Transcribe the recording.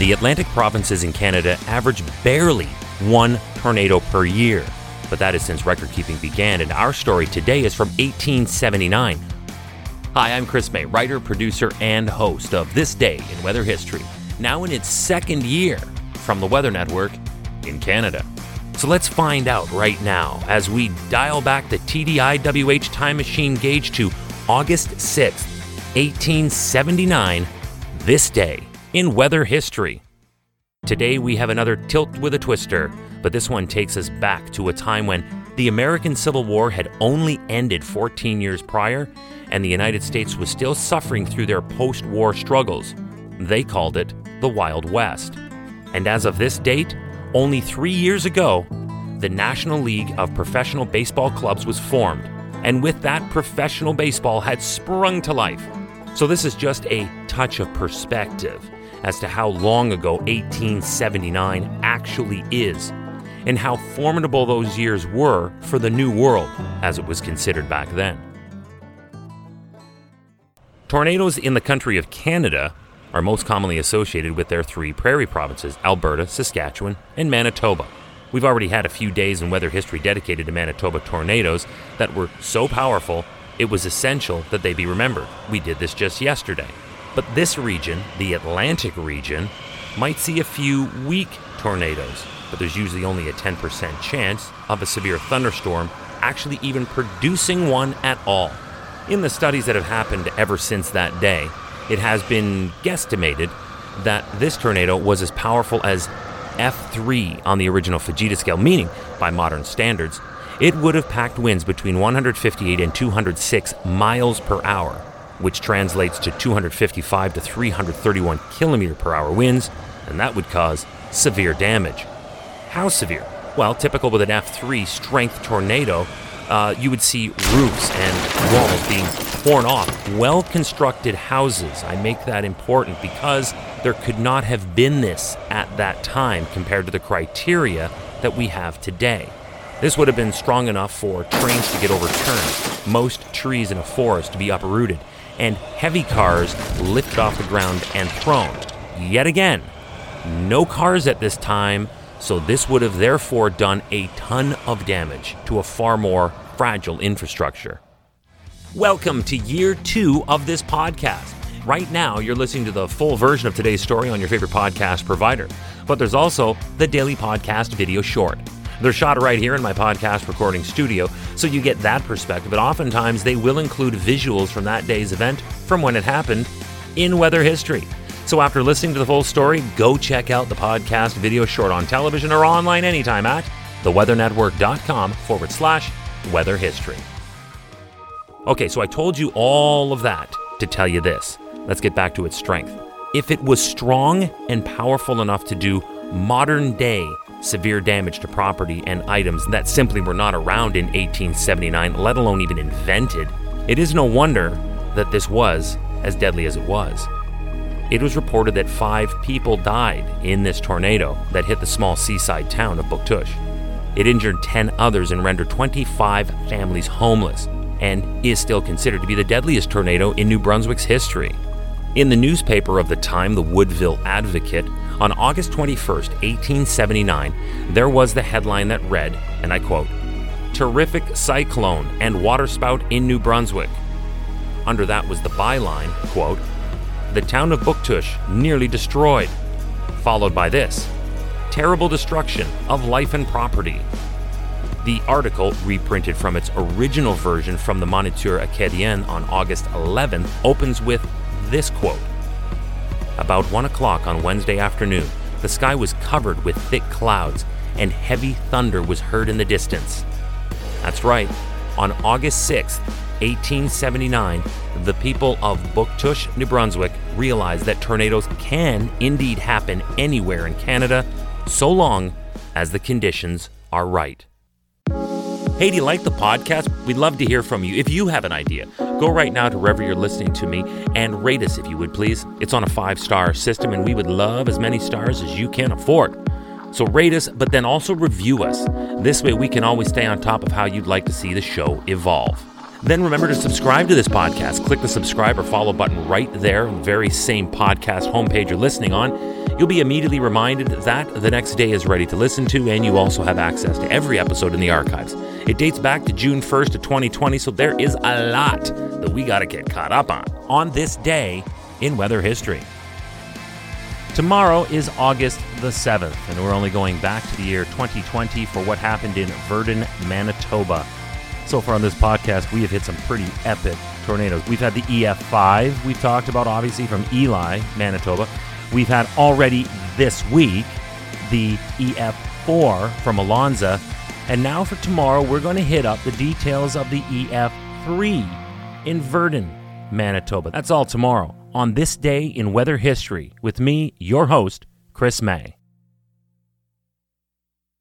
The Atlantic provinces in Canada average barely one tornado per year, but that is since record keeping began, and our story today is from 1879. Hi, I'm Chris Mei, writer, producer, and host of This Day in Weather History, now in its second year from the Weather Network in Canada. So let's find out right now as we dial back the TDIWH time machine gauge to August 6th, 1879, this day in weather history. Today we have another tilt with a twister, but this one takes us back to a time when the American Civil War had only ended 14 years prior, and the United States was still suffering through their post war struggles. They called it the Wild West. And as of this date, only three years ago, the National League of Professional Baseball Clubs was formed, and with that, professional baseball had sprung to life. So, this is just a touch of perspective as to how long ago 1879 actually is, and how formidable those years were for the New World, as it was considered back then. Tornadoes in the country of Canada are most commonly associated with their three prairie provinces Alberta, Saskatchewan, and Manitoba. We've already had a few days in weather history dedicated to Manitoba tornadoes that were so powerful it was essential that they be remembered. We did this just yesterday. But this region, the Atlantic region, might see a few weak tornadoes, but there's usually only a 10% chance of a severe thunderstorm actually even producing one at all. In the studies that have happened ever since that day, it has been guesstimated that this tornado was as powerful as F3 on the original Fujita scale, meaning, by modern standards, it would have packed winds between 158 and 206 miles per hour, which translates to 255 to 331 kilometer per hour winds, and that would cause severe damage. How severe? Well, typical with an F3 strength tornado, uh, you would see roofs and walls being torn off. Well constructed houses. I make that important because there could not have been this at that time compared to the criteria that we have today. This would have been strong enough for trains to get overturned, most trees in a forest to be uprooted, and heavy cars lifted off the ground and thrown. Yet again, no cars at this time, so this would have therefore done a ton of damage to a far more fragile infrastructure. Welcome to year two of this podcast. Right now, you're listening to the full version of today's story on your favorite podcast provider, but there's also the daily podcast video short. They're shot right here in my podcast recording studio, so you get that perspective. But oftentimes, they will include visuals from that day's event from when it happened in weather history. So after listening to the full story, go check out the podcast video short on television or online anytime at theweathernetwork.com forward slash weather history. Okay, so I told you all of that to tell you this. Let's get back to its strength. If it was strong and powerful enough to do modern day severe damage to property and items that simply were not around in 1879, let alone even invented, it is no wonder that this was as deadly as it was. It was reported that five people died in this tornado that hit the small seaside town of Bouctouche. It injured 10 others and rendered 25 families homeless, and is still considered to be the deadliest tornado in New Brunswick's history. In the newspaper of the time, the Woodville Advocate, on August 21, 1879, there was the headline that read, and I quote, Terrific cyclone and waterspout in New Brunswick. Under that was the byline, quote, The town of Bouctouche nearly destroyed. Followed by this, Terrible destruction of life and property. The article, reprinted from its original version from the Moniteur Acadien on August 11th, opens with this quote about 1 o'clock on Wednesday afternoon, the sky was covered with thick clouds, and heavy thunder was heard in the distance. That's right, on August 6, 1879, the people of Bouctouche, New Brunswick realized that tornadoes can indeed happen anywhere in Canada, so long as the conditions are right. Hey, do you like the podcast? We'd love to hear from you. If you have an idea, go right now to wherever you're listening to me and rate us if you would please. It's on a five star system, and we would love as many stars as you can afford. So rate us, but then also review us. This way, we can always stay on top of how you'd like to see the show evolve. Then remember to subscribe to this podcast. Click the subscribe or follow button right there very same podcast homepage you're listening on. You'll be immediately reminded that the next day is ready to listen to, and you also have access to every episode in the archives. It dates back to June 1st of 2020, so there is a lot that we got to get caught up on on this day in weather history. Tomorrow is August the 7th, and we're only going back to the year 2020 for what happened in Virden, Manitoba. So far on this podcast, we have hit some pretty epic tornadoes. We've had the EF5, we've talked about obviously from Elie, Manitoba. We've had already this week the EF4 from Alonsa. And now for tomorrow, we're going to hit up the details of the EF3 in Virden, Manitoba. That's all tomorrow on this day in weather history with me, your host, Chris Mei.